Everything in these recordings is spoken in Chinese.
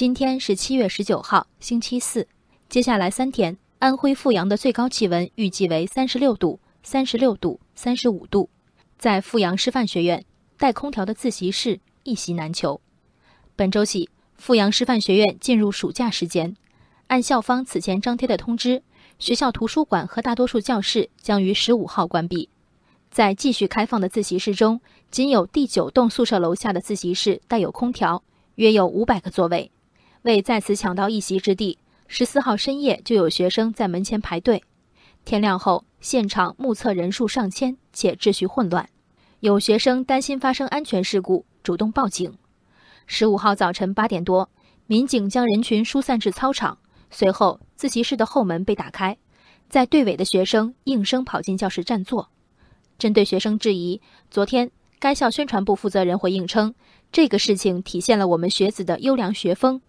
今天是七月十九号，星期四。接下来三天，安徽阜阳的最高气温预计为三十六度、三十六度、三十五度。在阜阳师范学院，带空调的自习室一席难求。本周起，阜阳师范学院进入暑假时间。按校方此前张贴的通知，学校图书馆和大多数教室将于十五号关闭。在继续开放的自习室中，仅有第九栋宿舍楼下的自习室带有空调，约有五百个座位。为在此抢到一席之地，十四号深夜就有学生在门前排队。天亮后，现场目测人数上千，且秩序混乱。有学生担心发生安全事故，主动报警。十五号早晨八点多，民警将人群疏散至操场。随后，自习室的后门被打开，在队尾的学生应声跑进教室占座。针对学生质疑，昨天该校宣传部负责人回应称，这个事情体现了我们学子的优良学风。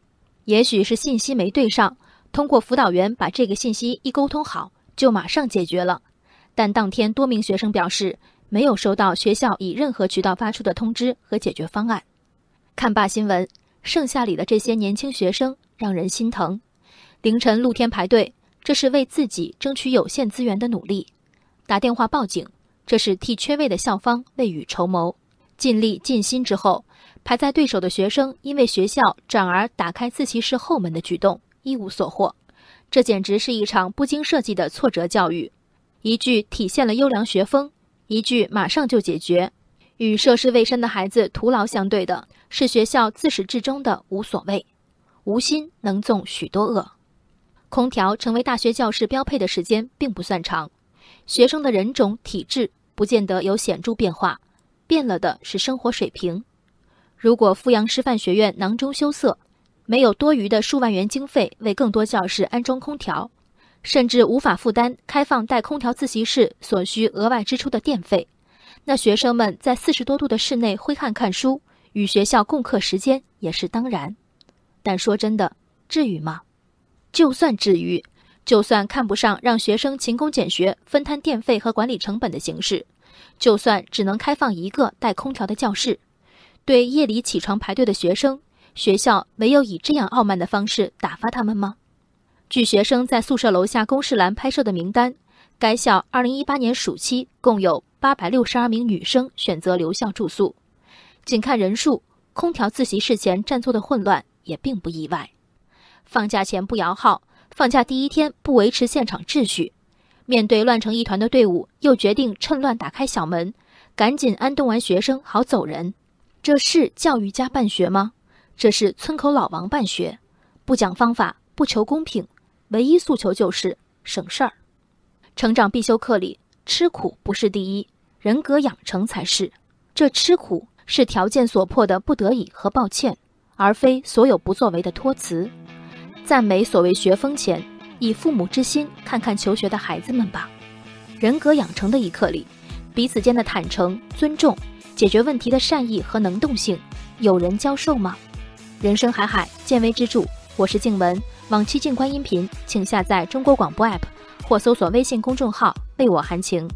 也许是信息没对上，通过辅导员把这个信息一沟通好，就马上解决了。但当天多名学生表示，没有收到学校以任何渠道发出的通知和解决方案。看罢新闻，盛夏里的这些年轻学生让人心疼。凌晨露天排队，这是为自己争取有限资源的努力；打电话报警，这是替缺位的校方未雨绸缪。尽力尽心之后，排在对手的学生因为学校转而打开自习室后门的举动一无所获。这简直是一场不经设计的挫折教育。一句体现了优良学风，一句马上就解决。与涉世未深的孩子徒劳相对的是学校自始至终的无所谓。无心能纵许多恶。空调成为大学教室标配的时间并不算长，学生的人种、体质不见得有显著变化，变了的是生活水平。如果阜阳师范学院囊中羞涩，没有多余的数万元经费为更多教室安装空调，甚至无法负担开放带空调自习室所需额外支出的电费，那学生们在四十多度的室内挥汗看书，与学校共课时间也是当然。但说真的，至于吗？就算至于，就算看不上让学生勤工俭学、分摊电费和管理成本的形式，就算只能开放一个带空调的教室，对夜里起床排队的学生，学校没有以这样傲慢的方式打发他们吗？据学生在宿舍楼下公示栏拍摄的名单，该校2018年暑期共有862名女生选择留校住宿。仅看人数，空调自习室前占座的混乱也并不意外。放假前不摇号，放假第一天不维持现场秩序，面对乱成一团的队伍，又决定趁乱打开小门，赶紧安顿完学生好走人。这是教育家办学吗？这是村口老王办学，不讲方法，不求公平，唯一诉求就是省事儿。成长必修课里，吃苦不是第一，人格养成才是。这吃苦是条件所迫的不得已和抱歉，而非所有不作为的托词。赞美所谓学风前，以父母之心看看求学的孩子们吧。人格养成的一课里，彼此间的坦诚、尊重，解决问题的善意和能动性，有人教授吗？人生海海，见微知著。我是静文，往期静观音频，请下载中国广播 app 或搜索微信公众号“为我含情”。